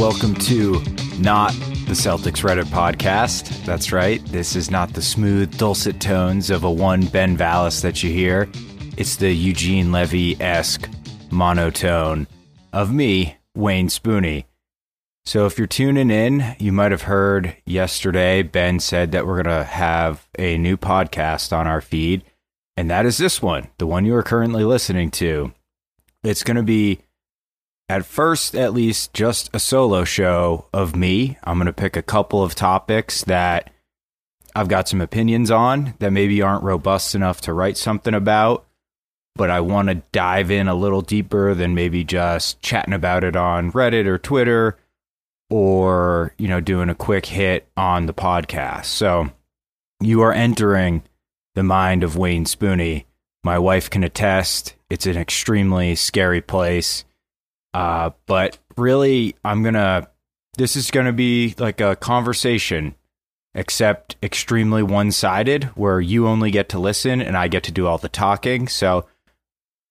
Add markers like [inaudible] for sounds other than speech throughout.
Welcome to not the Celtics Reddit podcast. That's right. This is not the smooth, dulcet tones of a one Ben Vallis that you hear. It's the Eugene Levy esque monotone of me, Wayne Spooney. So if you're tuning in, you might have heard yesterday Ben said that we're going to have a new podcast on our feed, and that is this one, the one you are currently listening to. It's going to be at first, at least, just a solo show of me. I'm going to pick a couple of topics that I've got some opinions on that maybe aren't robust enough to write something about, but I want to dive in a little deeper than maybe just chatting about it on Reddit or Twitter or, you know, doing a quick hit on the podcast. So you are entering the mind of Wayne Spooney. My wife can attest it's an extremely scary place uh, but really, I'm gonna. This is gonna be like a conversation, except extremely one-sided, where you only get to listen and I get to do all the talking. So,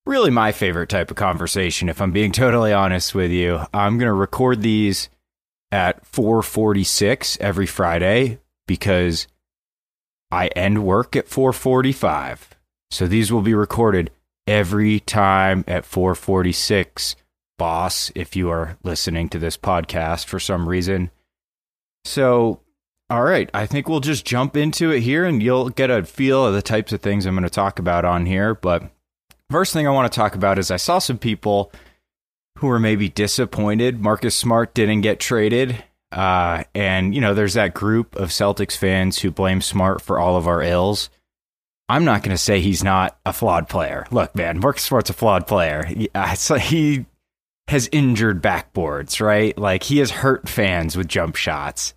really, my favorite type of conversation. If I'm being [laughs] totally honest with you, I'm gonna record these at 4:46 every Friday because I end work at 4:45. So these will be recorded every time at 446 boss if you are listening to this podcast for some reason. So, all right, I think we'll just jump into it here and you'll get a feel of the types of things I'm going to talk about on here. But first thing I want to talk about is I saw some people who were maybe disappointed Marcus Smart didn't get traded. Uh, and, you know, there's that group of Celtics fans who blame Smart for all of our ills. I'm not going to say he's not a flawed player. Look, man, Marcus Smart's a flawed player. He, he has injured backboards, right? Like he has hurt fans with jump shots.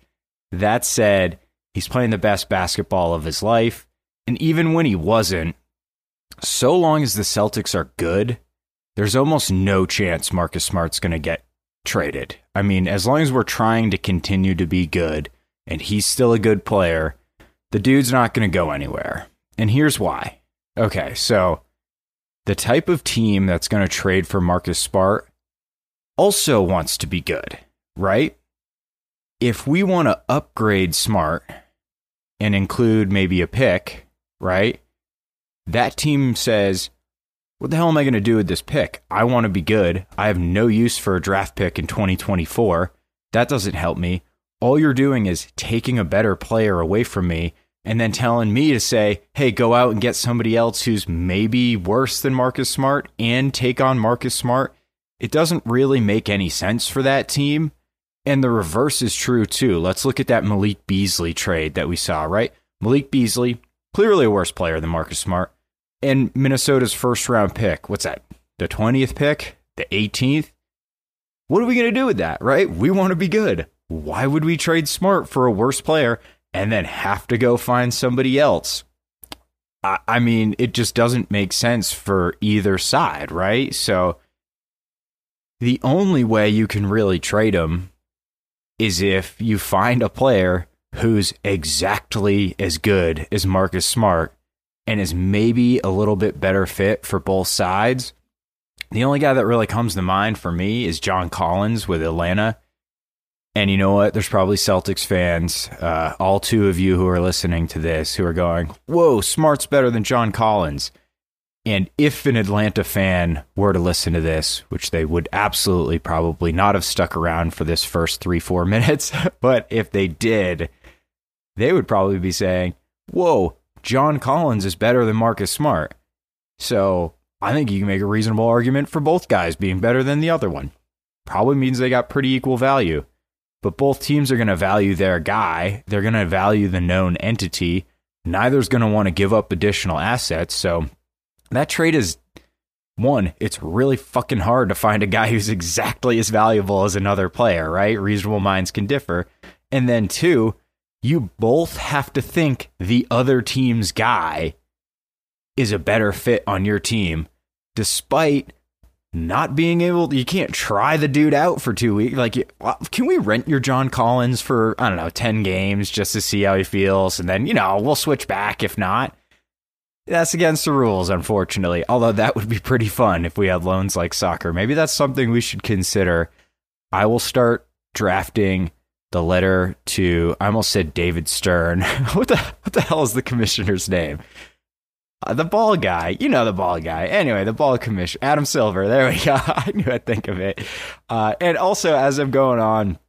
That said, he's playing the best basketball of his life. And even when he wasn't, so long as the Celtics are good, there's almost no chance Marcus Smart's going to get traded. I mean, as long as we're trying to continue to be good and he's still a good player, the dude's not going to go anywhere. And here's why. Okay, so the type of team that's going to trade for Marcus Smart also wants to be good, right? If we want to upgrade smart and include maybe a pick, right? That team says, what the hell am I going to do with this pick? I want to be good. I have no use for a draft pick in 2024. That doesn't help me. All you're doing is taking a better player away from me and then telling me to say, hey, go out and get somebody else who's maybe worse than Marcus Smart and take on Marcus Smart it doesn't really make any sense for that team. And the reverse is true too. Let's look at that Malik Beasley trade that we saw, right? Malik Beasley, clearly a worse player than Marcus Smart, and Minnesota's first round pick. What's that? The 20th pick? The 18th? What are we going to do with that, right? We want to be good. Why would we trade Smart for a worse player and then have to go find somebody else? I, I mean, it just doesn't make sense for either side, right? So the only way you can really trade him is if you find a player who's exactly as good as Marcus Smart and is maybe a little bit better fit for both sides. The only guy that really comes to mind for me is John Collins with Atlanta. And you know what? There's probably Celtics fans, uh, all two of you who are listening to this, who are going, Whoa, Smart's better than John Collins. And if an Atlanta fan were to listen to this, which they would absolutely probably not have stuck around for this first three, four [laughs] minutes, but if they did, they would probably be saying, Whoa, John Collins is better than Marcus Smart. So I think you can make a reasonable argument for both guys being better than the other one. Probably means they got pretty equal value. But both teams are going to value their guy, they're going to value the known entity. Neither's going to want to give up additional assets. So that trade is one, it's really fucking hard to find a guy who's exactly as valuable as another player, right? Reasonable minds can differ. And then two, you both have to think the other team's guy is a better fit on your team, despite not being able you can't try the dude out for two weeks like can we rent your john collins for i don't know 10 games just to see how he feels and then you know we'll switch back if not that's against the rules, unfortunately. Although that would be pretty fun if we had loans like soccer. Maybe that's something we should consider. I will start drafting the letter to I almost said David Stern. [laughs] what the what the hell is the commissioner's name? Uh, the ball guy, you know the ball guy. Anyway, the ball commissioner, Adam Silver. There we [laughs] go. I knew I'd think of it. Uh, and also, as I'm going on,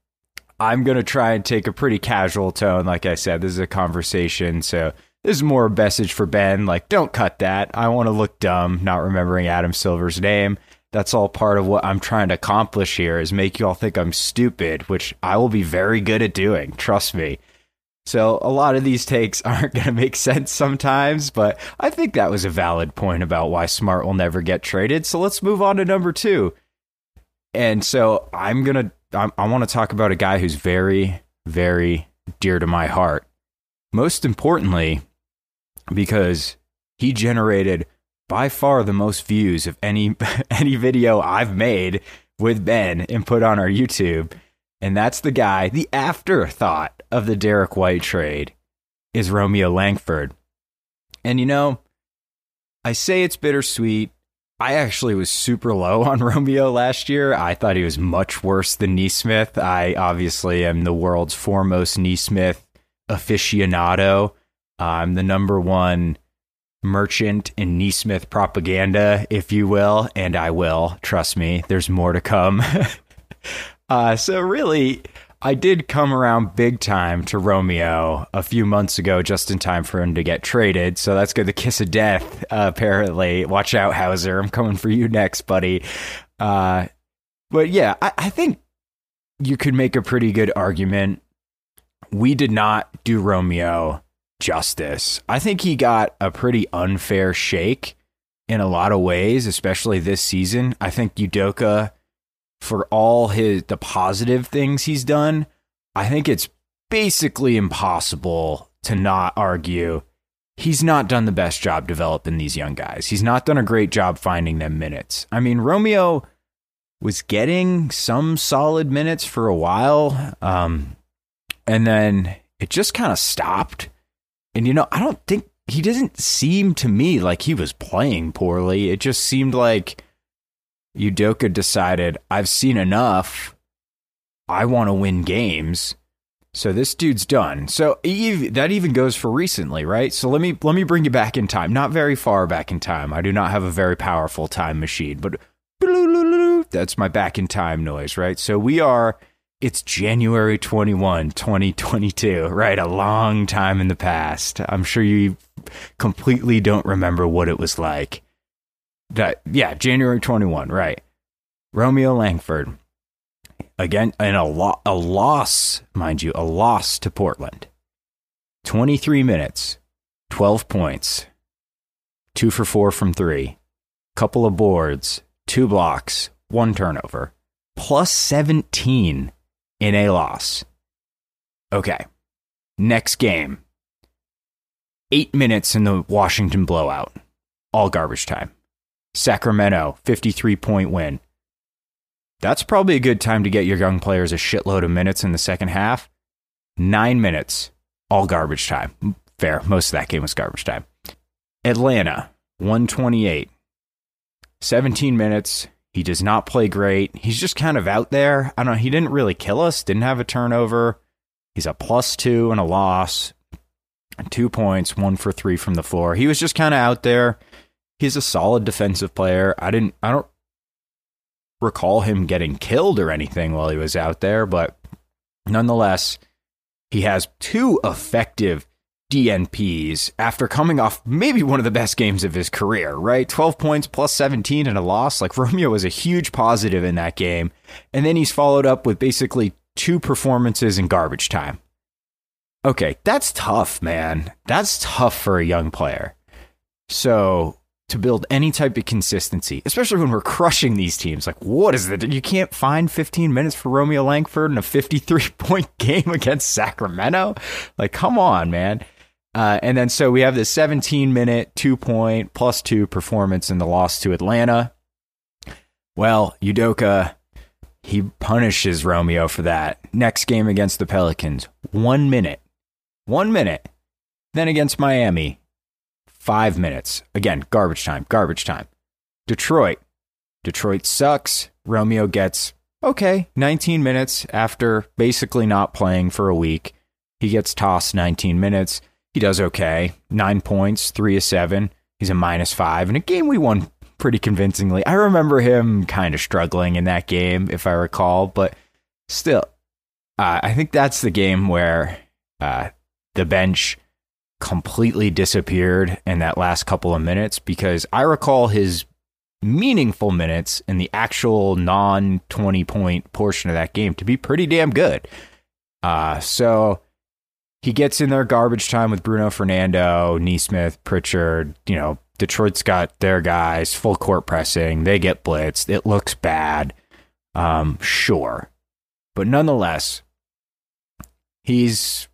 I'm gonna try and take a pretty casual tone. Like I said, this is a conversation, so this is more a message for Ben. Like, don't cut that. I want to look dumb, not remembering Adam Silver's name that's all part of what I'm trying to accomplish here is make you all think I'm stupid, which I will be very good at doing. Trust me. So a lot of these takes [laughs] aren't going to make sense sometimes, but I think that was a valid point about why Smart will never get traded. So let's move on to number two. And so I'm going to, I want to talk about a guy who's very, very dear to my heart. Most importantly, because he generated by far the most views of any [laughs] any video I've made with Ben and put on our YouTube. And that's the guy, the afterthought of the Derrick White trade is Romeo Langford. And you know, I say it's bittersweet. I actually was super low on [laughs] Romeo last year. I thought he was much worse than Nesmith. I obviously am the world's foremost Nesmith aficionado. I'm the number one merchant in Nesmith propaganda, if you will, and I will. Trust me, there's more to come. [laughs] uh, so, really, I did come around big time to Romeo a few months ago, just in time for him to get traded. So that's good. The kiss of death, uh, apparently. Watch out, Hauser. I'm coming for you next, buddy. Uh, but yeah, I, I think you could make a pretty good argument. We did not do Romeo justice. I think he got a pretty unfair shake in a lot of ways, especially this season. I think Udoka, for all his the positive things he's done, I think it's basically impossible to not argue he's not done the best job developing these young guys. He's not done a great job finding them minutes. I mean, Romeo was getting some solid minutes for a while, um, and then it just kind of stopped. And you know, I don't think he doesn't seem to me like he was playing poorly. It just seemed like Udoka decided, I've seen enough. I want to win games. So this dude's done. So that even goes for recently, right? So let me let me bring you back in time. Not very far back in time. I do not have a very powerful time machine, but that's my back in time noise, right? So we are it's January 21, 2022, right? A long time in the past. I'm sure you completely don't remember what it was like. That yeah, January 21, right. Romeo Langford. Again, and a, lo- a loss, mind you, a loss to Portland. 23 minutes, 12 points, two for four from three, couple of boards, two blocks, one turnover, plus 17 in a loss. Okay. Next game. Eight minutes in the Washington blowout. All garbage time. Sacramento, 53 point win. That's probably a good time to get your young players a shitload of minutes in the second half. Nine minutes, all garbage time. Fair. Most of that game was garbage time. Atlanta, 128. 17 minutes, he does not play great. He's just kind of out there. I don't know. He didn't really kill us, didn't have a turnover. He's a plus two and a loss. Two points, one for three from the floor. He was just kind of out there. He's a solid defensive player. I didn't, I don't recall him getting killed or anything while he was out there, but nonetheless, he has two effective DNPs after coming off maybe one of the best games of his career, right? 12 points plus 17 and a loss. Like Romeo was a huge positive in that game. And then he's followed up with basically two performances in garbage time. Okay, that's tough, man. That's tough for a young player. So to build any type of consistency, especially when we're crushing these teams. Like, what is it? You can't find 15 minutes for Romeo Langford in a 53 point [laughs] game against Sacramento? Like, come on, man. Uh, and then so we have this 17 minute, two point plus two performance in the loss to Atlanta. Well, Udoka, he punishes Romeo for that. Next game against the Pelicans, one minute. One minute. Then against Miami, five minutes. Again, garbage time, garbage time. Detroit. Detroit sucks. Romeo gets okay, 19 minutes after basically not playing for a week. He gets tossed 19 minutes. He does okay. Nine points, three of seven. He's a minus five. In a game we won pretty convincingly. I remember him kind of struggling in that game, if I recall, but still, uh, I think that's the game where uh, the bench completely disappeared in that last couple of minutes because I recall his meaningful minutes in the actual non 20 point portion of that game to be pretty damn good. Uh, so he gets in there garbage time with Bruno Fernando, Nesmith, Pritchard. You know, Detroit's got their guys full court pressing. They get blitzed. It looks bad. Um, sure. But nonetheless, he's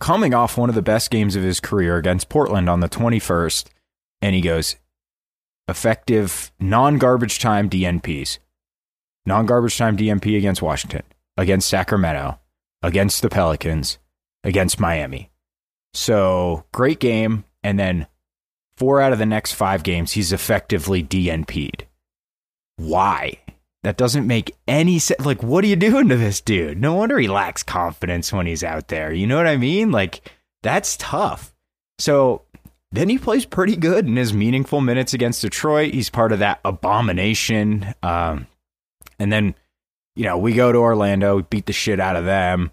coming off one of the best games of his career against Portland on the 21st. And he goes, effective non garbage time DNPs. Non garbage time DNP against Washington, against Sacramento, against the Pelicans, against Miami. So great game. And then four out of the next five games, he's effectively DNP'd. Why? That doesn't make any sense. Like, what are you doing to this dude? No wonder he lacks confidence when he's out there. You know what I mean? Like, that's tough. So then he plays pretty good in his meaningful minutes against Detroit. He's part of that abomination. Um, and then, you know, we go to Orlando, beat the shit out of them.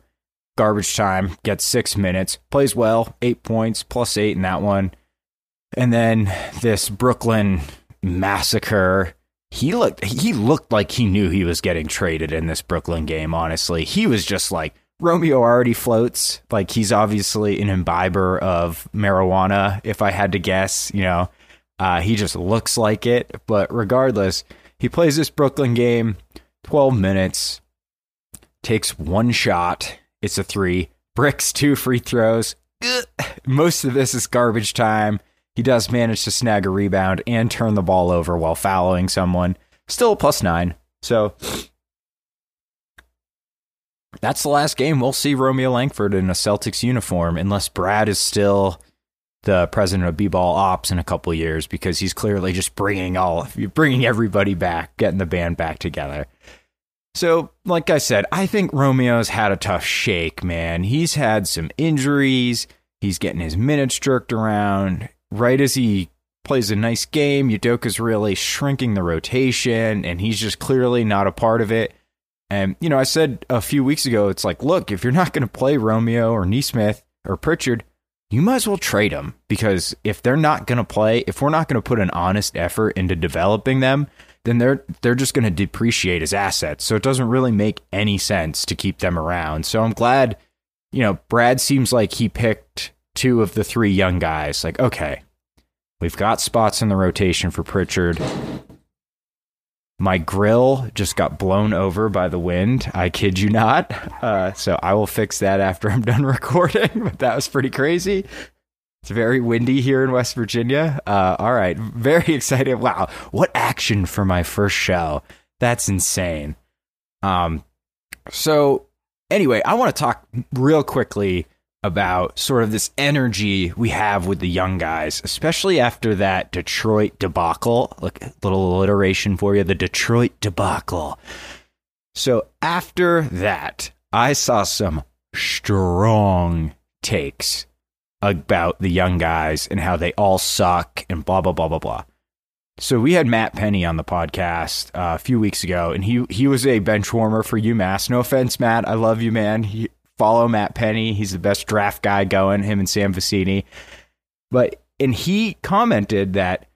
Garbage time, gets six minutes, plays well, eight points, plus eight in that one. And then this Brooklyn massacre. He looked he looked like he knew he was getting traded in this Brooklyn game, honestly. He was just like Romeo already floats. Like he's obviously an imbiber of marijuana, if I had to guess. You know, uh, he just looks like it. But regardless, he plays this Brooklyn game, 12 minutes, takes one shot. It's a three, bricks [laughs] two free throws. Most of this is garbage time. He does manage to snag a rebound and turn the ball over while fouling someone. Still plus nine. So that's the last game. We'll see Romeo Langford in a Celtics uniform unless Brad is still the president of B-ball ops in a couple years because he's clearly just bringing all bringing everybody back, getting the band back together. So, like I said, I think Romeo's had a tough shake, man. He's had some injuries. He's getting his minutes jerked around. Right as he plays a nice game, Udoka's really shrinking the rotation, and he's just clearly not a part of it. And, you know, I said a few weeks ago, it's like, look, if you're not going to play Romeo or Nesmith or Pritchard, you might as well trade them because if they're not going to play, if we're not going to put an honest effort into developing them, then they're they're just going to depreciate as assets. So it doesn't really make any sense to keep them around. So I'm glad, you know, Brad seems like he picked two of the three young guys. Like, okay, we've got spots in the rotation for Pritchard. My grill just got blown over by the wind. I kid you not. Uh, so I will fix that after I'm done [laughs] recording. But that was pretty crazy. It's very windy here in West Virginia. Uh, all right. Very [laughs] excited. Wow. What action for my first show. That's insane. Um, so anyway, I want to talk real quickly about sort of this energy we have with the young guys, especially after that Detroit debacle. Look, little alliteration for you the Detroit debacle. So after that, I saw some strong takes about the young guys and how they all suck and blah, blah, blah, blah, blah. So we had Matt Penny on the podcast uh, a few weeks ago, and he he was a bench warmer for UMass. No offense, Matt. I love you, man. He, follow Matt Penny. He's the best draft guy going, him and Sam Vecenie. But, and he commented that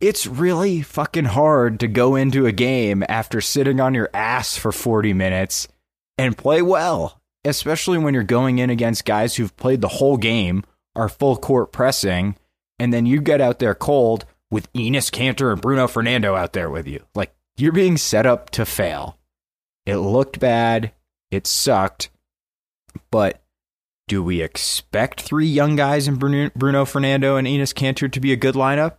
it's really fucking hard to go into a game after sitting on your ass for 40 minutes and play well, especially when you're going in against guys who've played the whole game, are full court pressing, and then you get out there cold with Enes Kanter and Bruno Fernando out there with you. Like, you're being set up to fail. It looked bad. It sucked. But do we expect three young guys in Bruno, Fernando and Enes Kanter to be a good lineup?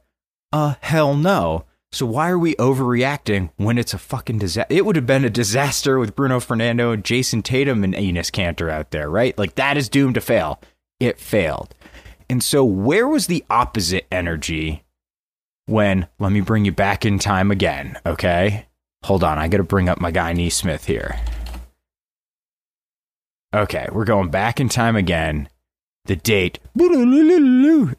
Uh, hell no. So why are we overreacting when it's a fucking disaster? It would have been a disaster with Bruno Fernando, Jayson Tatum, and Enes Kanter out there, right? Like that is doomed to fail. It failed. And so where was the opposite energy when, let me bring you back in time again, okay? Hold on, I got to bring up my guy Nesmith here. Okay, we're going back in time again. The date [laughs]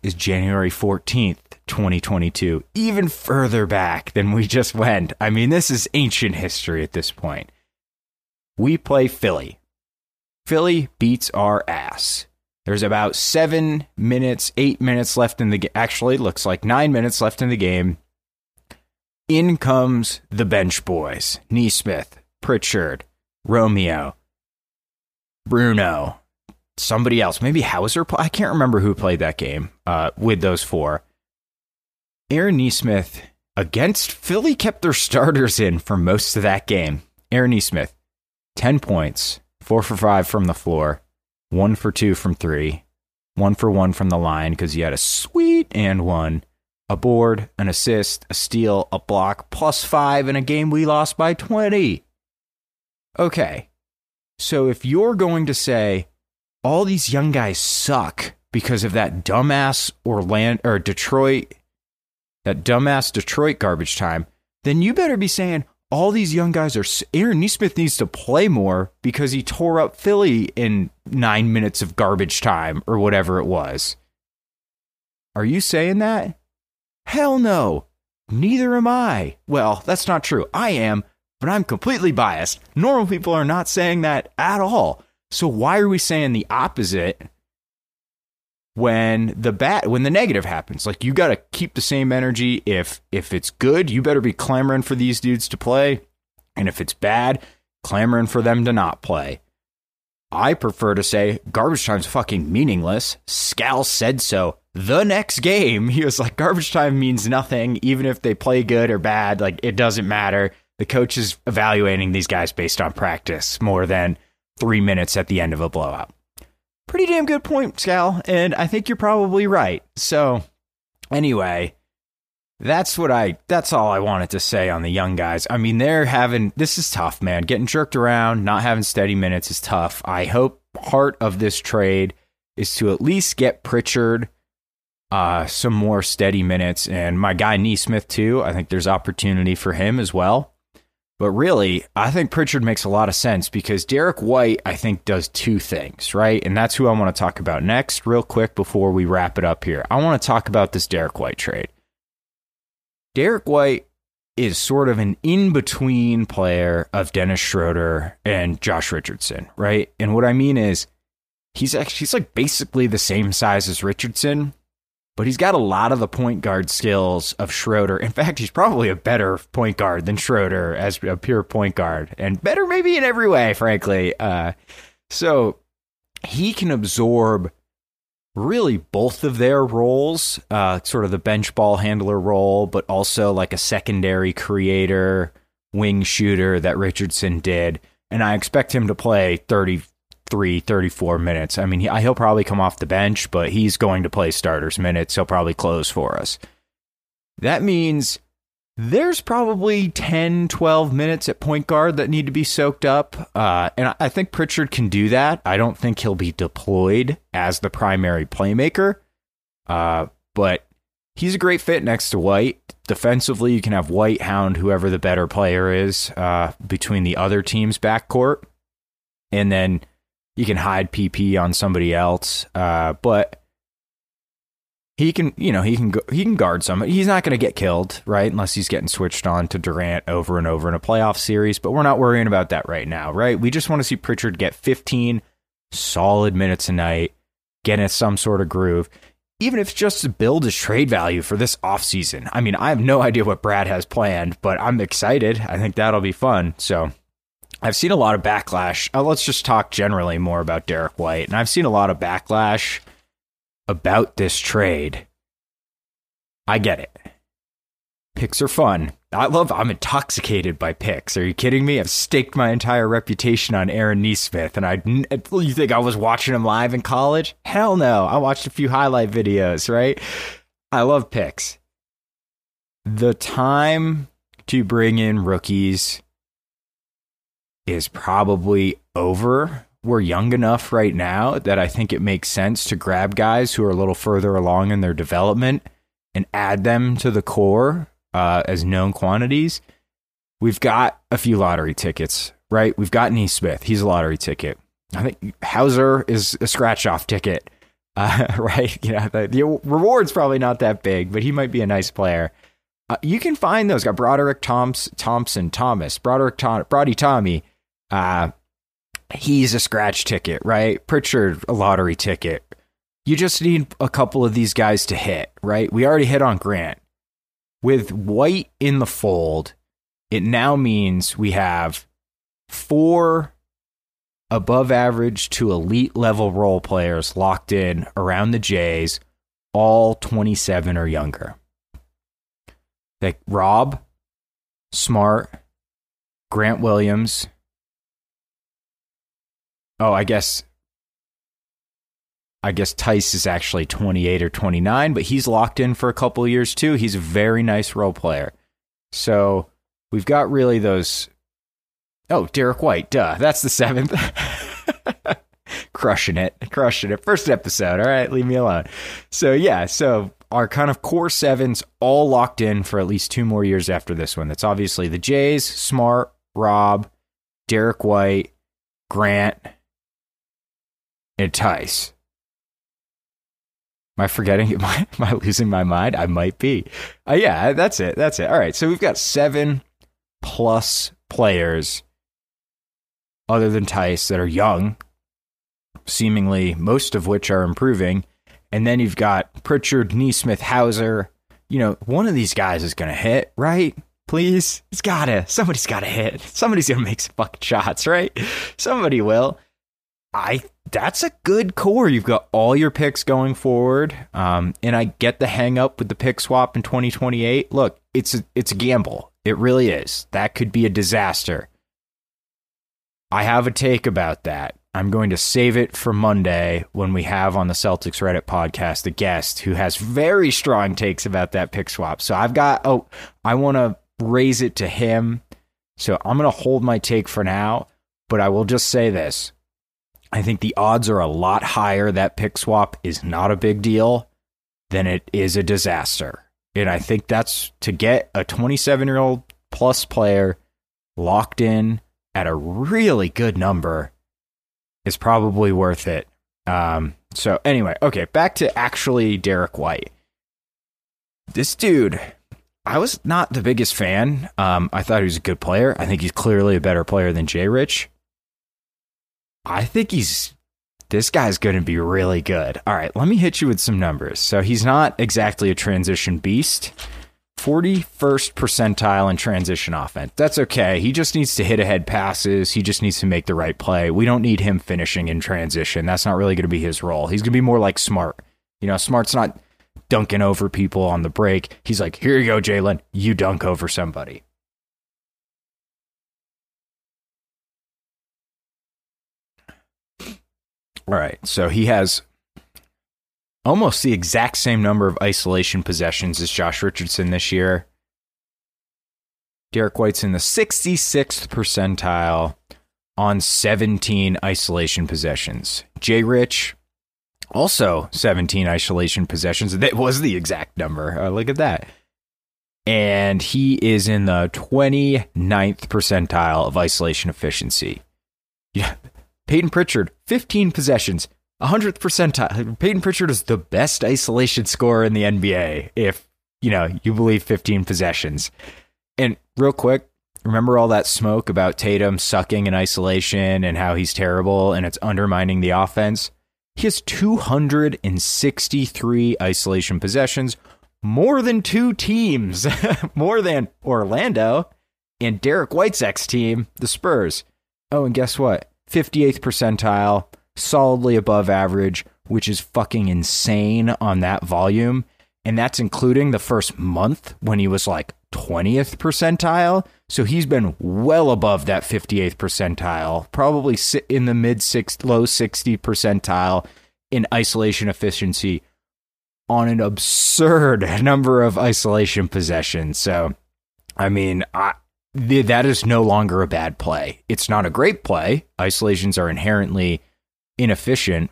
is January 14th, 2022. Even further back than we just went. I mean, this is ancient history at this point. We play Philly. Philly beats our ass. There's about seven minutes, eight minutes left in the game. Actually, looks like nine minutes left in the game. In comes the bench boys Nesmith, Pritchard, Romeo, Bruno, somebody else, maybe Hauser. I can't remember who played that game uh, with those four. Aaron Nesmith against Philly kept their starters in for most of that game. Aaron Nesmith, 10 points, 4 for 5 from the floor, 1 for 2 from 3, 1 for 1 from the line because he had a sweet and one, a board, an assist, a steal, a block, plus 5 in a game we lost by 20. Okay. So if you're going to say all these young guys suck because of that dumbass Orlando or Detroit that dumbass Detroit garbage time, then you better be saying all these young guys are. Aaron Nesmith needs to play more because he tore up Philly in nine minutes of garbage time or whatever it was. Are you saying that? Hell no. Neither am I. Well, that's not true. I am, but I'm completely biased. Normal people are not saying that at all. So why are we saying the opposite when the bat when the negative happens. Like you got to keep the same energy. If if it's good you better be clamoring for these dudes to play. And if it's bad clamoring for them to not play. I prefer to say garbage time's fucking meaningless. Scal said so. The next game [laughs] he was like garbage time means nothing. Even if they play good or bad like it doesn't matter. The coach is evaluating these guys based on practice more than 3 minutes at the end of a blowout pretty damn good point, Scal, and I think you're probably right. So, anyway, that's what I that's all I wanted to say on the young guys. I mean, they're having this is tough, man. Getting jerked around, not having steady minutes is tough. I hope part of this trade is to at least get Pritchard uh, some more steady minutes and my guy Nesmith too. I think there's opportunity for him as well. But really, I think Pritchard makes a lot of sense because Derrick White, I think, does two things, right? And that's who I want to talk about next, real quick, before we wrap it up here. I want to talk about this Derrick White trade. Derrick White is sort of an in between player of Dennis Schroeder and Josh Richardson, right? And what I mean is, he's actually, he's like basically the same size as Richardson, but he's got a lot of the point guard skills of Schroeder. In fact, he's probably a better point guard than Schroeder as a pure point guard, and better maybe in every way, frankly. Uh, so he can absorb really both of their roles, uh, sort of the bench ball handler role, but also like a secondary creator, wing shooter that Richardson did. And I expect him to play 30, 33, 34 minutes. I mean, he'll probably come off the bench, but he's going to play starters minutes. He'll probably close for us. That means there's probably 10, 12 minutes at point guard that need to be soaked up. Uh, and I think Pritchard can do that. I don't think he'll be deployed as the primary playmaker. Uh, but he's a great fit next to White. Defensively, you can have White hound whoever the better player is uh, between the other team's backcourt. And then you can hide PP on somebody else, uh, but he can, you know, he can go, he can guard some. He's not going to get killed, right? Unless he's getting switched on to Durant over and over in a playoff series. But we're not worrying about that right now, right? We just want to see Pritchard get 15 solid minutes a night, get in some sort of groove. Even if just to build his trade value for this offseason. I mean, I have no idea what Brad has planned, but I'm excited. I think that'll be fun. So I've seen a lot of backlash. Uh, let's just talk generally more about Derrick White. And I've seen a lot of backlash about this trade. I get it. Picks are fun. I love, I'm intoxicated by picks. Are you kidding me? I've staked my entire reputation on Aaron Nesmith. And I, you think I was watching him live in college? Hell no. I watched a few highlight videos, right? I love picks. The time to bring in rookies is probably over. We're young enough right now that I think it makes sense to grab guys who are a little further along in their development and add them to the core uh, as known quantities. we've got a few lottery tickets, right? We've got Nesmith. He's a lottery ticket. I think Hauser is a scratch off ticket, uh, [laughs] right? You know, the, the, reward's probably not that big, but he might be a nice player. Uh, you can find those. Got Broderick Thoms, Thompson Thomas, Broderick Tom, Brody Tommy. Uh, he's a scratch ticket, right? Pritchard, a lottery ticket. You just need a couple of these guys to hit, right? We already hit on Grant. With White in the fold, it now means we have four above average to elite level role players locked in around the Jays, all 27 or younger. Like Rob, Smart, Grant Williams. Oh, I guess I guess Theis is actually 28 or 29, but he's locked in for a couple years too. He's a very nice role player. So we've got really those. Oh, Derrick White, duh. That's the seventh. [laughs] crushing it, crushing it. First episode. All right, leave me alone. So, yeah, so our kind of core sevens all locked in for at least two more years after this one. That's obviously the Jays, Smart, Rob, Derrick White, Grant, and Theis. Am I forgetting? [laughs] Am I, am I losing my mind? I might be. Uh, yeah, that's it. That's it. All right. So we've got seven plus players other than Theis that are young, seemingly most of which are improving. And then you've got Pritchard, Nesmith, Hauser. You know, one of these guys is going to hit, right? Please. It's got to. Somebody's got to hit. Somebody's going to make some fucking shots, right? Somebody will. I that's a good core. You've got all your picks going forward, um, and I get the hang up with the pick swap in 2028. Look, it's a, it's a gamble. It really is. That could be a disaster. I have a take about that. I'm going to save it for Monday when we have on the Celtics Reddit podcast a guest who has very strong takes about that pick swap. So I've got oh, I want to raise it to him. So I'm going to hold my take for now, but I will just say this. I think the odds are a lot higher that pick swap is not a big deal than it is a disaster. And I think that's to get a 27 year old plus player locked in at a really good number is probably worth it. Um, so, anyway, okay, back to actually Derrick White. This dude, I was not the biggest fan. Um, I thought he was a good player. I think he's clearly a better player than Jay Rich. I think he's this guy's going to be really good. All right, let me hit you with some numbers. So he's not exactly a transition beast. 41st percentile in transition offense. That's okay. He just needs to hit ahead passes. He just needs to make the right play. We don't need him finishing in transition. That's not really going to be his role. He's going to be more like Smart. You know, Smart's not dunking over people on the break. He's like, here you go, Jalen. You dunk over somebody. All right. So he has almost the exact same number of isolation possessions as Josh Richardson this year. Derrick White's in the 66th percentile on 17 isolation possessions. Jay Rich, also 17 isolation possessions. That was the exact number. Uh, look at that. And he is in the 29th percentile of isolation efficiency. [laughs] Yeah, Payton Pritchard, 15 possessions, 100th percentile. Payton Pritchard is the best isolation scorer in the NBA, if, you know, you believe 15 possessions. And real quick, remember all that smoke about Tatum sucking in isolation and how he's terrible and it's undermining the offense? He has 263 isolation possessions, more than two teams, [laughs] more than Orlando and Derrick White's ex team, the Spurs. Oh, and guess what? 58th percentile, solidly above average, which is fucking insane on that volume. And that's including the first month when he was like 20th percentile. So he's been well above that 58th percentile, probably in the mid six, low 60 percentile in isolation efficiency on an absurd [laughs] number of isolation possessions. So, I mean, I, that is no longer a bad play. It's not a great play. Isolations are inherently inefficient,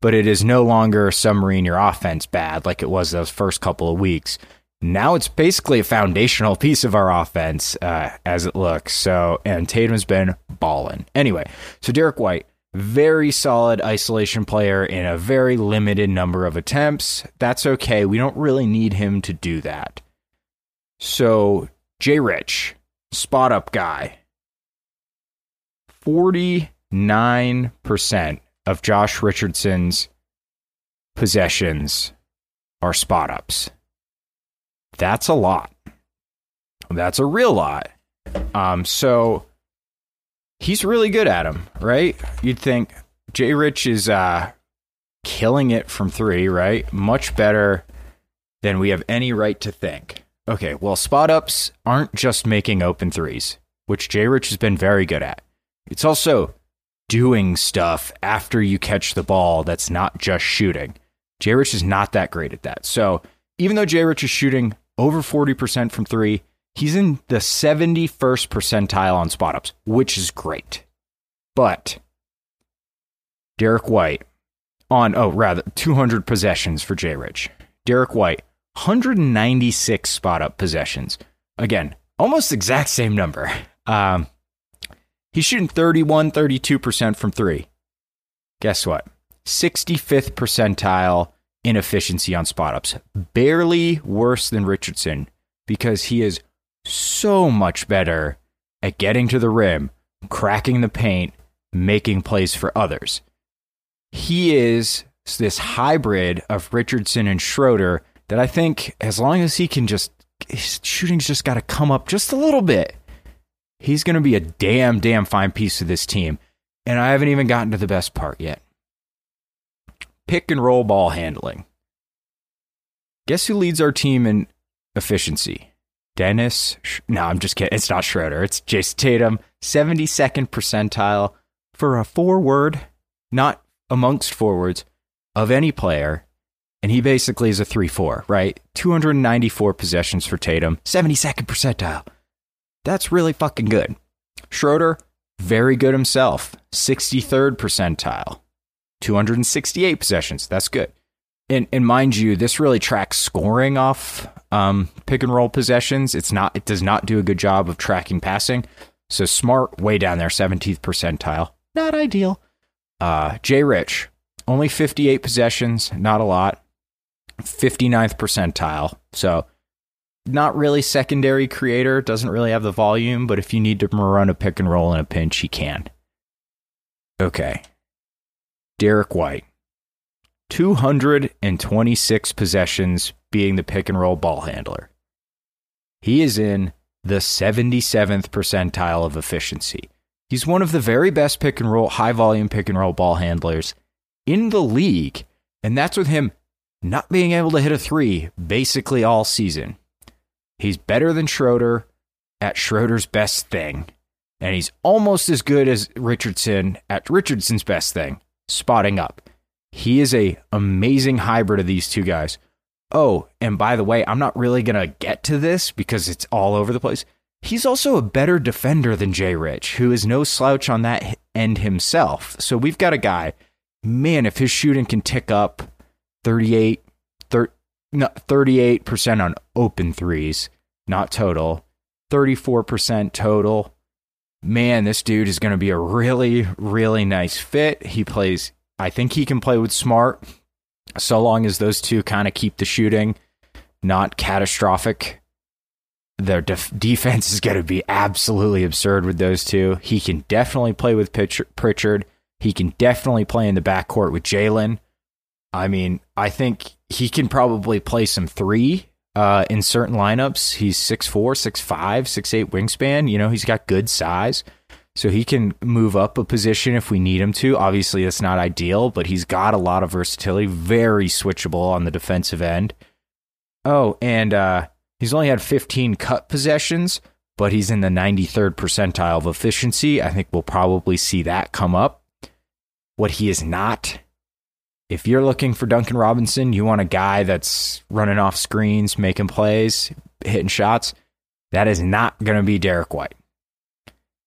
but it is no longer submarine your offense bad like it was those first couple of weeks. now it's basically a foundational [laughs] piece of our offense uh, as it looks. So, and Tatum's been balling. Anyway, so Derrick White, very solid isolation player in a very limited number of attempts. That's okay. We don't really need him to do that. So, Jay Rich, spot up guy. 49% of Josh Richardson's possessions are spot ups. That's a lot. That's a real lot. Um, so he's really good at them, right? You'd think Jay Rich is uh, killing it from three, right? Much better than we have any right to think. Okay, well, spot ups aren't just making open threes, which Jay Rich has been very good at. It's also doing stuff after you catch the ball that's not just shooting. Jay Rich is not that great at that. So even though Jay Rich is shooting over 40% from three, he's in the 71st percentile on spot ups, which is great. But Derrick White on, oh, rather, 200 possessions for Jay Rich. Derrick White, 196 spot up possessions. Again, almost exact same number. Um, he's shooting 31, 32% from three. Guess what? 65th percentile in efficiency on spot ups. Barely worse than Richardson because he is so much better at getting to the rim, cracking the paint, making plays for others. He is this hybrid of Richardson and Schroeder that I think as long as he can just his shooting's just got to come up just a little bit. He's going to be a damn damn fine piece of this team. And I haven't even gotten to the best part yet pick and roll ball handling. Guess who leads our team in efficiency? Dennis. No, I'm just kidding. It's not Schroeder. It's Jayson Tatum. 72nd percentile for a forward, not amongst forwards, of any player. And he basically is a 3 4, right? 294 possessions for Tatum, 72nd percentile. That's really fucking good. Schroeder, very good himself, 63rd percentile. 268 possessions. That's good. And, and mind you, this really tracks scoring off um, pick and roll possessions. It's not. It does not do a good job of tracking passing. So smart, way down there, 17th percentile. Not ideal. Uh, Jay Rich, only 58 possessions, not a lot. 59th percentile. So not really secondary creator, doesn't really have the volume, but if you need to run a pick and roll in a pinch, he can. Okay. Derrick White. 226 possessions being the pick and roll ball handler. He is in the 77th percentile of efficiency. He's one of the very best pick and roll, high volume pick and roll ball handlers in the league. And that's with him not being able to hit a three basically all season. He's better than Schroeder at Schroeder's best thing. And he's almost as good as Richardson at Richardson's best thing spotting up. He is a amazing hybrid of these two guys. Oh, and by the way, I'm not really going to get to this because it's all over the place. He's also a better defender than Jay Rich, who is no slouch on that end himself. So we've got a guy, man, if his shooting can tick up 38, 30, no, 38% on open threes, not total, 34% total, man, this dude is going to be a really, really nice fit. He plays, I think he can play with smart so long as those two kind of keep the shooting not catastrophic. Their def- defense is going to be absolutely absurd with those two. He can definitely play with Pritchard. He can definitely play in the backcourt with Jalen. I mean, I think he can probably play some three uh, in certain lineups. He's 6'4, 6'5, 6'8 wingspan. You know, he's got good size. So he can move up a position if we need him to. Obviously, that's not ideal, but he's got a lot of versatility, very switchable on the defensive end. Oh, and uh, he's only had 15 cut possessions, but he's in the 93rd percentile of efficiency. I think we'll probably see that come up. What he is not if you're looking for Duncan Robinson, you want a guy that's running off screens, making plays, hitting shots. That is not going to be Derrick White.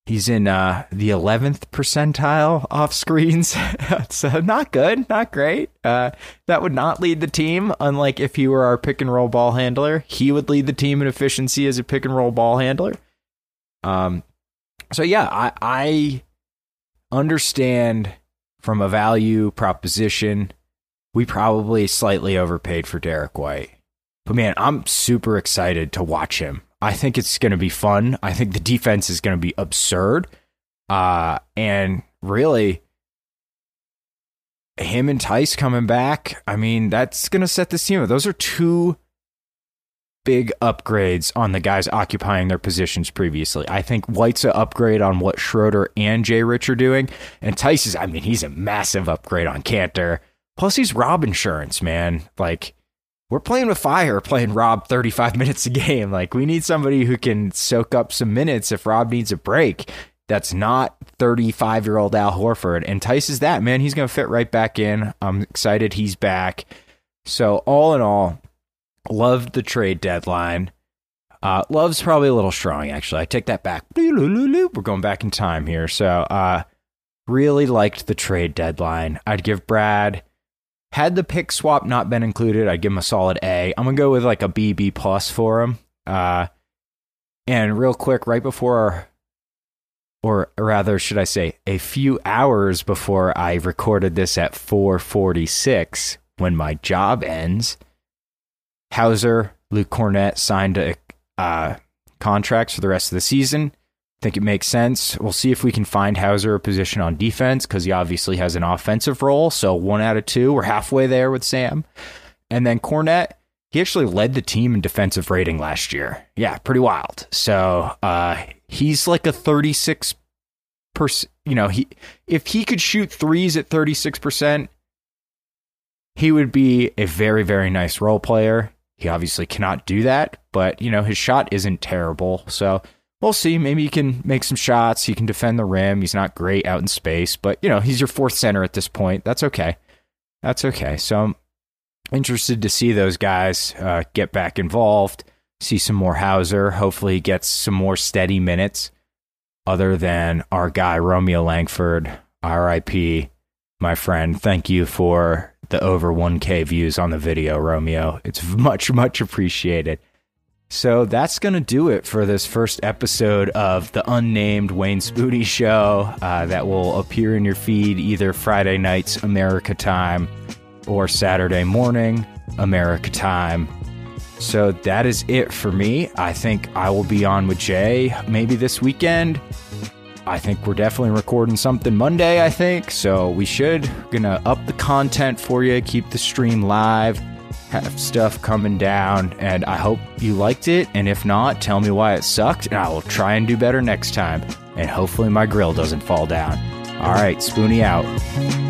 He's in uh, the 11th percentile off screens. [laughs] so not good, not great. Uh, that would not lead the team, unlike if he were our pick and roll ball handler. He would lead the team in efficiency as a pick and roll ball handler. Um, so yeah, I, I understand from a value proposition, we probably slightly overpaid for Derrick White. But man, I'm super excited to watch him. I think it's going to be fun. I think the defense is going to be absurd. Uh, and really, him and Theis coming back, I mean, that's going to set the team Those are two big upgrades on the guys occupying their positions previously. I think White's an upgrade on what Schroeder and Jay Rich are doing. And Theis is, I mean, he's a massive upgrade on Kanter. Plus, he's Rob insurance, man. Like, we're playing with fire, playing Rob 35 [laughs] minutes a game. Like, we need somebody who can soak up some minutes if Rob needs a break. That's not 35 year old Al Horford. And Theis is that, man. He's going to fit right back in. I'm excited he's back. So, all in all, loved the trade deadline. Uh, love's probably a little strong, actually. I take that back. We're going back in time here. So, uh, really liked the trade deadline. I'd give Brad had the pick swap not been included, I'd give him a solid A. I'm gonna go with like a B B plus for him. Uh, and real quick, right before, or rather, should I say, a few hours before I recorded this at 4:46, when my job ends, Hauser, Luke Kornet signed a, uh, contracts for the rest of the season I think it makes sense. We'll see if we can find Hauser a position on defense because he obviously has an offensive role. So one out of two, we're halfway there with Sam. And then Cornett, he actually led the team in defensive rating last year. Yeah, pretty wild. So uh, he's like a 36 percent. You know, he if he could shoot threes at 36 percent, he would be a very very nice role player. He obviously cannot do that, but you know his shot isn't terrible. So we'll see. Maybe he can make some shots. He can defend the rim. He's not great out in space, but you know, he's your fourth center at this point. That's okay. That's okay. So I'm interested to see those guys uh, get back involved, see some more Hauser. Hopefully, he gets some more steady minutes other than our guy, Romeo Langford, RIP, my friend. Thank you for the over 1K views on the video, Romeo. It's [laughs] much, much appreciated. So that's going to do it for this first episode of the unnamed Wayne Spoody Show uh, that will appear in your feed either Friday nights, America time, or Saturday morning, America time. So that is it for me. I think I will be on with Jay maybe this weekend. I think we're definitely recording something Monday, I think. So we should. Gonna up the content for you, keep the stream live have stuff coming down, and I hope you liked it. And if not, tell me why it sucked, and I will try and do better next time. And hopefully, my grill doesn't fall down. All right, Spoonie out.